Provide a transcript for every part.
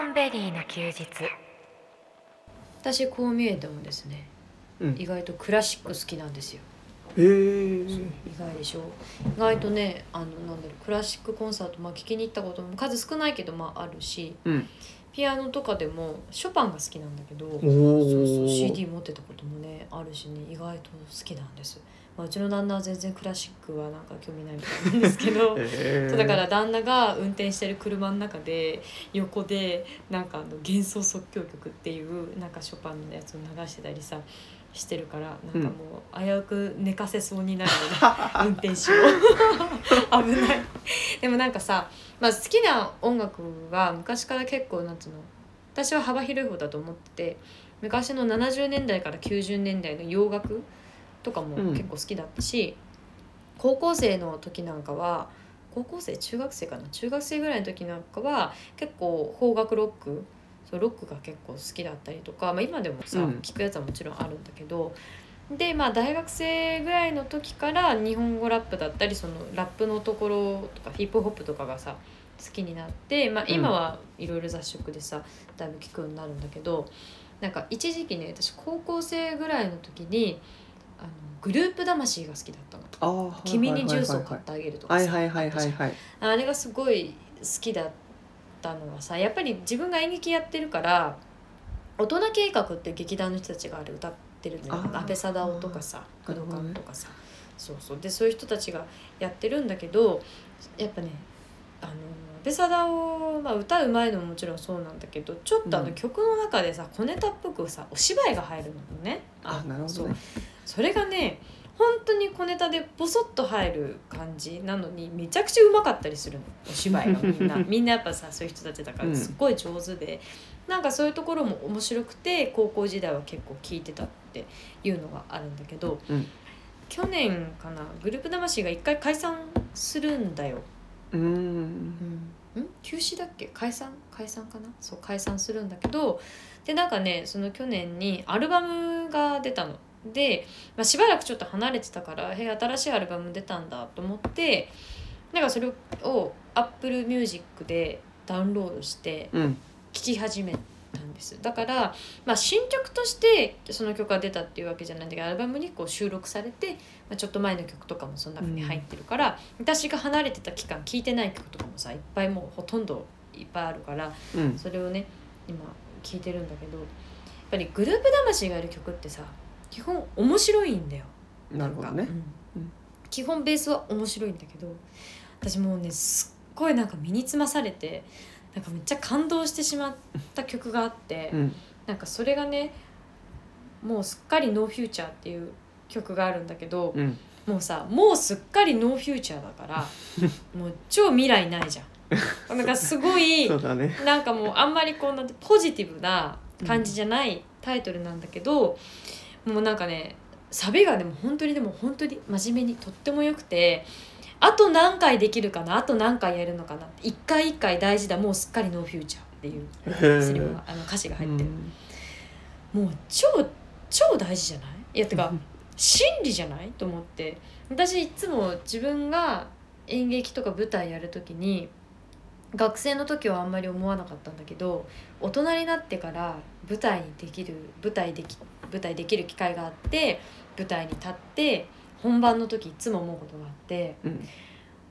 ンベリーの休日。私こう見えてもですねうん。意外とクラシック好きなんですよへえ意外でしょ。意外とねあのなんだろうクラシックコンサート、まあ、聞きに行ったことも数少ないけどまああるしうん。ピアノとかでもショパンが好きなんだけどおそうそうお CD 持ってたこともねあるしね意外と好きなんです、まあ、うちの旦那は全然クラシックはなんか興味ないみたいなんですけどへそうだから旦那が運転してる車の中で横でなんかあの幻想即興曲っていうなんかショパンのやつを流してたりさしてるからなんかもう危うく寝かせそうになるよね。運転手を。危ない。でもなんかさ、まあ、好きな音楽は昔から結構なんつうの私は幅広い方だと思ってて昔の70年代から90年代の洋楽とかもうん。結構好きだったし、高校生の時なんかは高校生中学生かな中学生ぐらいの時なんかは結構邦楽ロックそうロックが結構好きだったりとか、まあ、今でもさ、うん。聞くやつはもちろんあるんだけどでまあ大学生ぐらいの時から日本語ラップだったりそのラップのところとかヒップホップとかがさ好きになって、まあ、うん。今はいろいろ雑食でさだいぶ聞くようになるんだけどなんか一時期ね私高校生ぐらいの時にあのグループ魂が好きだったの。君にジュースを買ってあげるとかさはいはいはいはいはい。あれがすごい好きだったのはさやっぱり自分が演劇やってるから大人計画って劇団の人たちがあれ歌ってるんだよ。あー。安倍貞夫とかさ工藤なるほどね館とかさ、そうそう。でそういう人たちがやってるんだけどやっぱねあの安倍貞夫、まあ、歌うまいのももちろんそうなんだけどちょっとあのうん。曲の中でさ小ネタっぽくさお芝居が入るのね。あなるほどね。それがね本当に小ネタでボソッと入る感じなのにめちゃくちゃうまかったりするの。お芝居がみんな。みんなやっぱさそういう人たちだかうん。らすっごい上手で、なんかそういうところも面白くて高校時代は結構聞いてたっていうのがあるんだけど、うん。去年かなグループ魂が一回解散するんだよ。うーん。ん？休止だっけ？解散？解散かな？そう解散するんだけどでなんかねその去年にアルバムが出たの。で、まあ、しばらくちょっと離れてたからへえ新しいアルバム出たんだと思ってなんかそれを Apple Music でダウンロードしてうん。聴き始めたんです。だから、まあ、新曲としてその曲が出たっていうわけじゃないんだけどアルバムにこう収録されて、まあ、ちょっと前の曲とかもその中に入ってるから、私が離れてた期間聴いてない曲とかもさいっぱいもうほとんどいっぱいあるからうん。それをね今聴いてるんだけどやっぱりグループ魂がやる曲ってさ基本面白いんだよ。なるほどね。うんうん。基本ベースは面白いんだけど私もうねすっごいなんか身につまされてなんかめっちゃ感動してしまった曲があって、うん。なんかそれがねもうすっかり「NO FUTUREっていう曲があるんだけど、うん。もうさもうすっかりノーフューチャーだから もう超未来ないじゃん。なんかすごい ね。なんかもうあんまりこうなんてポジティブな感じじゃないタイトルなんだけど、もうなんかねサビがでも本当にでも本当に真面目にとってもよくてあと何回できるかなあと何回やるのかな一回一回大事だもうすっかりノーフューチャーっていうへセリフーがあの歌詞が入ってる、うん。もう超超大事じゃない？いやてか真理じゃない？と思って。私いつも自分が演劇とか舞台やる時に学生の時はあんまり思わなかったんだけど大人になってから舞台にできる舞台でき舞台できる機会があって舞台に立って本番の時いつも思うことがあってうん。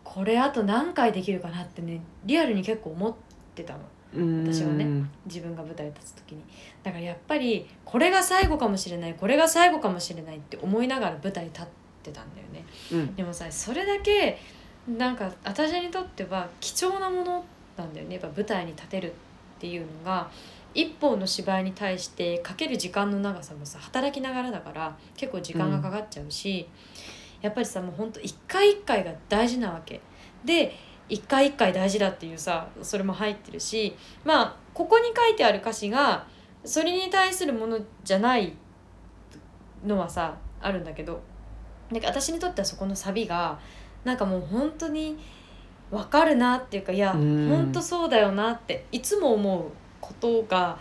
これあと何回できるかなってねリアルに結構思ってたの。うん私はね自分が舞台に立つ時に。だからやっぱりこれが最後かもしれないこれが最後かもしれないって思いながら舞台に立ってたんだよね。うん。でもさそれだけなんか私にとっては貴重なものなんだよね。やっぱ舞台に立てるっていうのが一本の芝居に対してかける時間の長さもさ働きながらだから結構時間がかかっちゃうし、やっぱりさもうほんと一回一回が大事なわけ。で一回一回大事だっていうさそれも入ってるしまあここに書いてある歌詞がそれに対するものじゃないのはさあるんだけどなんか私にとってはそこのサビがなんかもう本当に分かるなっていうかいやうん。本当そうだよなっていつも思うことが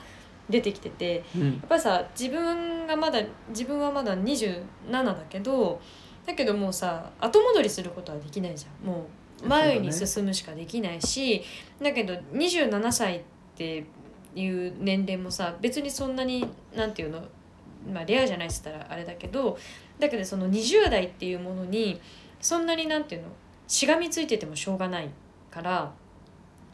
出てきててうん。やっぱりさ自分がまだ自分はまだ27だけどだけどもうさ後戻りすることはできないじゃん。もう前に進むしかできないしだ,、けど27歳っていう年齢もさ別にそんなになんていうのまあレアじゃないっつったらあれだけどだけどその20代っていうものにそんなになんていうのしがみついててもしょうがないから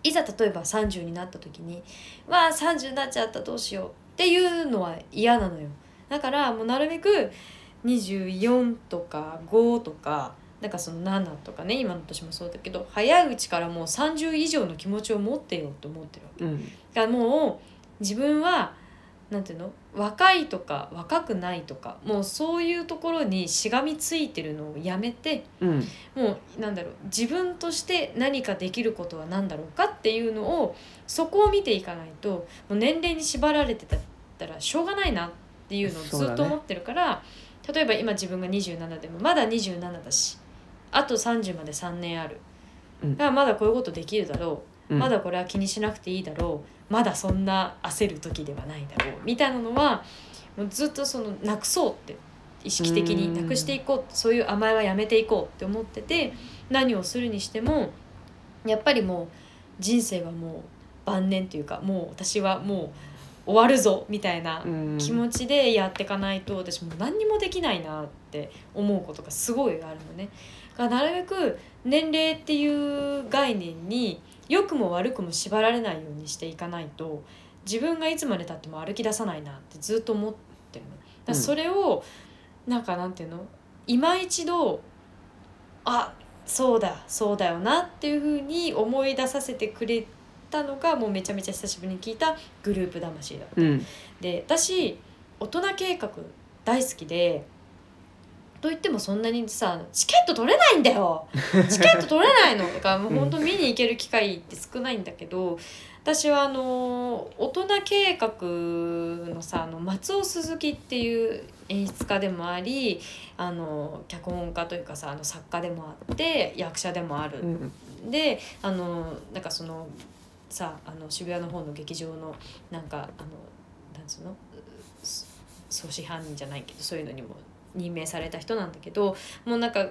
いざ例えば30になった時に「わあ30になっちゃったどうしよう」っていうのは嫌なのよ。だからもうなるべく24とか5とかなんかその7とかね今の年もそうだけど早いうちからもう30以上の気持ちを持ってよって思ってるわけ。うん。だからもう自分はなんていうの？若いとか若くないとかもうそういうところにしがみついてるのをやめてうん。もうなんだろう自分として何かできることは何だろうかっていうのをそこを見ていかないともう年齢に縛られてたらしょうがないなっていうのをずっと思ってるから、例えば今自分が27でもまだ27だしあと30まで3年ある、うん。だからまだこういうことできるだろううん。まだこれは気にしなくていいだろう。まだそんな焦る時ではないだろう。みたいなのはもうずっとそのなくそうって意識的になくしていこう。そういう甘えはやめていこうって思ってて何をするにしてもやっぱりもう人生はもう晩年というかもう私はもう終わるぞみたいなうん。気持ちでやっていかないと私もう何にもできないなって思うことがすごいあるのね。だからなるべく年齢っていう概念に良くも悪くも縛られないようにしていかないと自分がいつまでたっても歩き出さないなってずっと思ってるの。だからそれを、なんかなんていうの？今一度あそうだそうだよなっていうふうに思い出させてくれたのがもうめちゃめちゃ久しぶりに聞いたグループ魂だった。うんで私大人計画大好きでと言ってもそんなにさチケット取れないんだよ。チケット取れないの。だからもう本当見に行ける機会って少ないんだけど私はあの大人計画のさあの松尾鈴木っていう演出家でもありあの脚本家というかさあの作家でもあって役者でもある。うん。であのなんかそのさあの渋谷の方の劇場のなんかあのなんつうの？そ総支犯人じゃないけどそういうのにも任命された人なんだけどもうなんか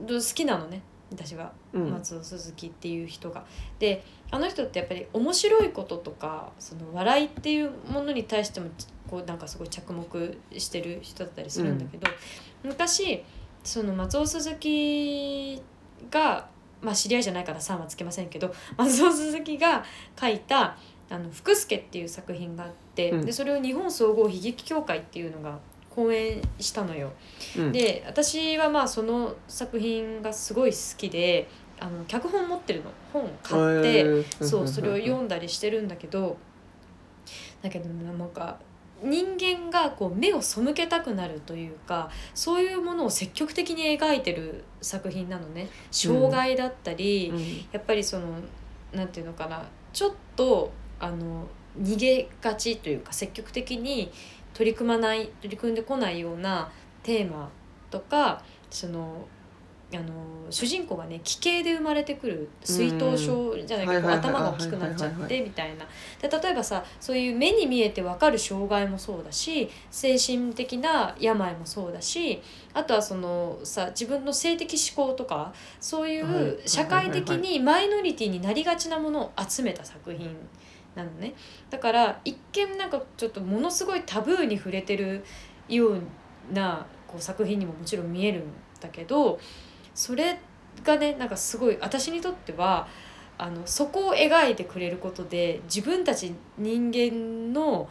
ど好きなのね私は。うん。松尾鈴木っていう人が。であの人ってやっぱり面白いこととかその笑いっていうものに対してもこうなんかすごい着目してる人だったりするんだけど、昔その松尾鈴木がまあ知り合いじゃないから「さん」はつけませんけど松尾鈴木が書いた「あの福助」っていう作品があって、うん。でそれを日本総合悲劇協会っていうのが講演したのよ。うん。で私はまあその作品がすごい好きであの脚本持ってるの。本買って、へー。そうそれを読んだりしてるんだけどだけどなんか人間がこう目を背けたくなるというかそういうものを積極的に描いてる作品なのね。障害だったり、うん。やっぱりそのなんていうのかな。ちょっとあの逃げがちというか積極的に取り組まない取り組んでこないようなテーマとかそのあの主人公がね奇形で生まれてくる水頭症じゃないけど頭が大きくなっちゃってみたいな。で例えばさそういう目に見えて分かる障害もそうだし精神的な病もそうだしあとはそのさ自分の性的思考とかそういう社会的にマイノリティになりがちなものを集めた作品なのね。だから一見なんかちょっとものすごいタブーに触れてるようなこう作品にももちろん見えるんだけどそれがねなんかすごい私にとってはあのそこを描いてくれることで自分たち人間の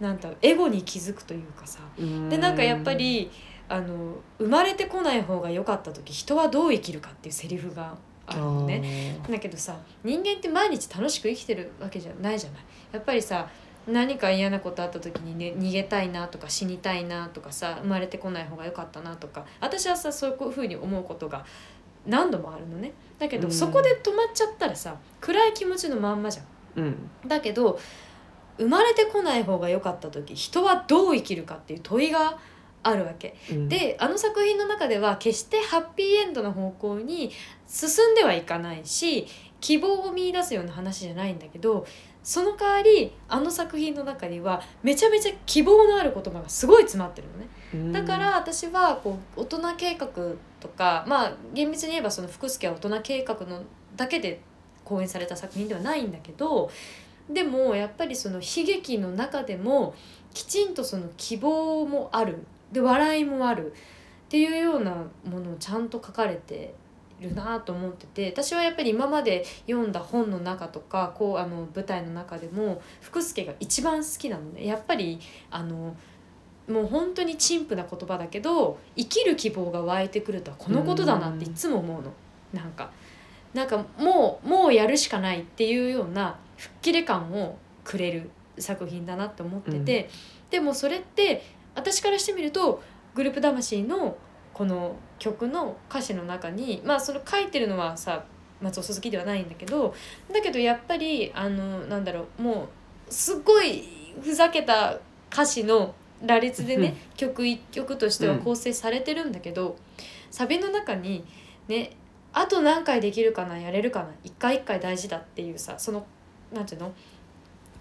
なんだろうエゴに気づくというかさ。でなんかやっぱりあの生まれてこない方が良かった時人はどう生きるかっていうセリフがあるのね。だけどさ人間って毎日楽しく生きてるわけじゃないじゃない。やっぱりさ何か嫌なことあった時に、ね、逃げたいなとか死にたいなとかさ生まれてこない方が良かったなとか私はさそういうふうに思うことが何度もあるのね。だけど、うんそこで止まっちゃったらさ暗い気持ちのまんまじゃん。うんだけど生まれてこない方が良かった時人はどう生きるかっていう問いがあるわけ。うんであの作品の中では決してハッピーエンドの方向に進んではいかないし希望を見出すような話じゃないんだけどその代わりあの作品の中にはめちゃめちゃ希望のある言葉がすごい詰まってるのね。うんだから私はこう大人計画とかまあ厳密に言えばその福助は大人計画のだけで講演された作品ではないんだけどでもやっぱりその悲劇の中でもきちんとその希望もあるで笑いもある。っていうようなものをちゃんと書かれてるなと思ってて私はやっぱり今まで読んだ本の中とかこうあの舞台の中でも福助が一番好きなのね。やっぱりあのもう本当に陳腐な言葉だけど生きる希望が湧いてくるとはこのことだなっていつも思うの。なんかなんかもうもうやるしかないっていうような吹っ切れ感をくれる作品だなって思ってて、でもそれって私からしてみるとグループ魂のこの曲の歌詞の中にまあその書いてるのはさ松尾鈴木ではないんだけどだけどやっぱりあのなんだろうもうすごいふざけた歌詞の羅列でね曲一曲としては構成されてるんだけど、サビの中にねあと何回できるかなやれるかな一回一回大事だっていうさそのなんていうの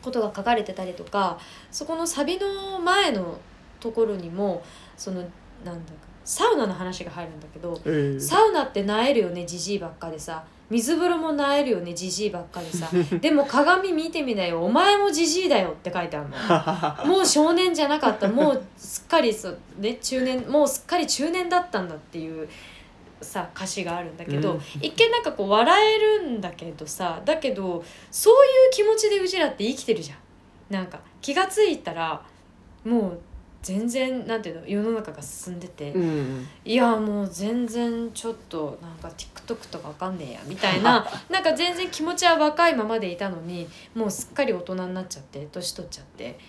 ことが書かれてたりとかそこのサビの前のところにもそのなんだかサウナの話が入るんだけどえーサウナってなえるよねじじいばっかでさ。水風呂もなえるよねじじいばっかでさ。でも鏡見てみなよ。お前もじじいだよって書いてあるの。もう少年じゃなかった。もうすっかりそう、ね、中年もうすっかり中年だったんだっていうさ歌詞があるんだけど、うん。一見なんかこう笑えるんだけどさだけどそういう気持ちでうちらって生きてるじゃん。なんか気が付いたらもう全然なんていうの世の中が進んでて、うんいやもう全然ちょっとなんか TikTok とかわかんねえやみたいな なんか全然気持ちは若いままでいたのにもうすっかり大人になっちゃって年取っちゃって。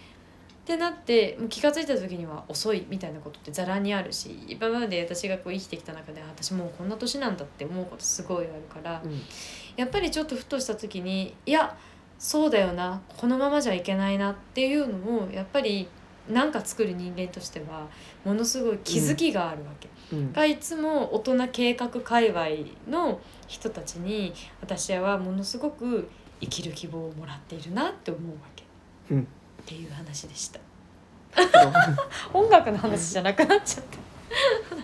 ってなってもう気が付いた時には遅いみたいなことってざらにあるし今まで私がこう生きてきた中であ私もうこんな年なんだって思うことすごいあるからうん。やっぱりちょっとふとした時にいやそうだよなこのままじゃいけないなっていうのをやっぱりなんか作る人間としてはものすごい気づきがあるわけ。うん。がいつも大人計画界隈の人たちに私はものすごく生きる希望をもらっているなって思うわけ、うん。っていう話でした。音楽の話じゃなくなっちゃった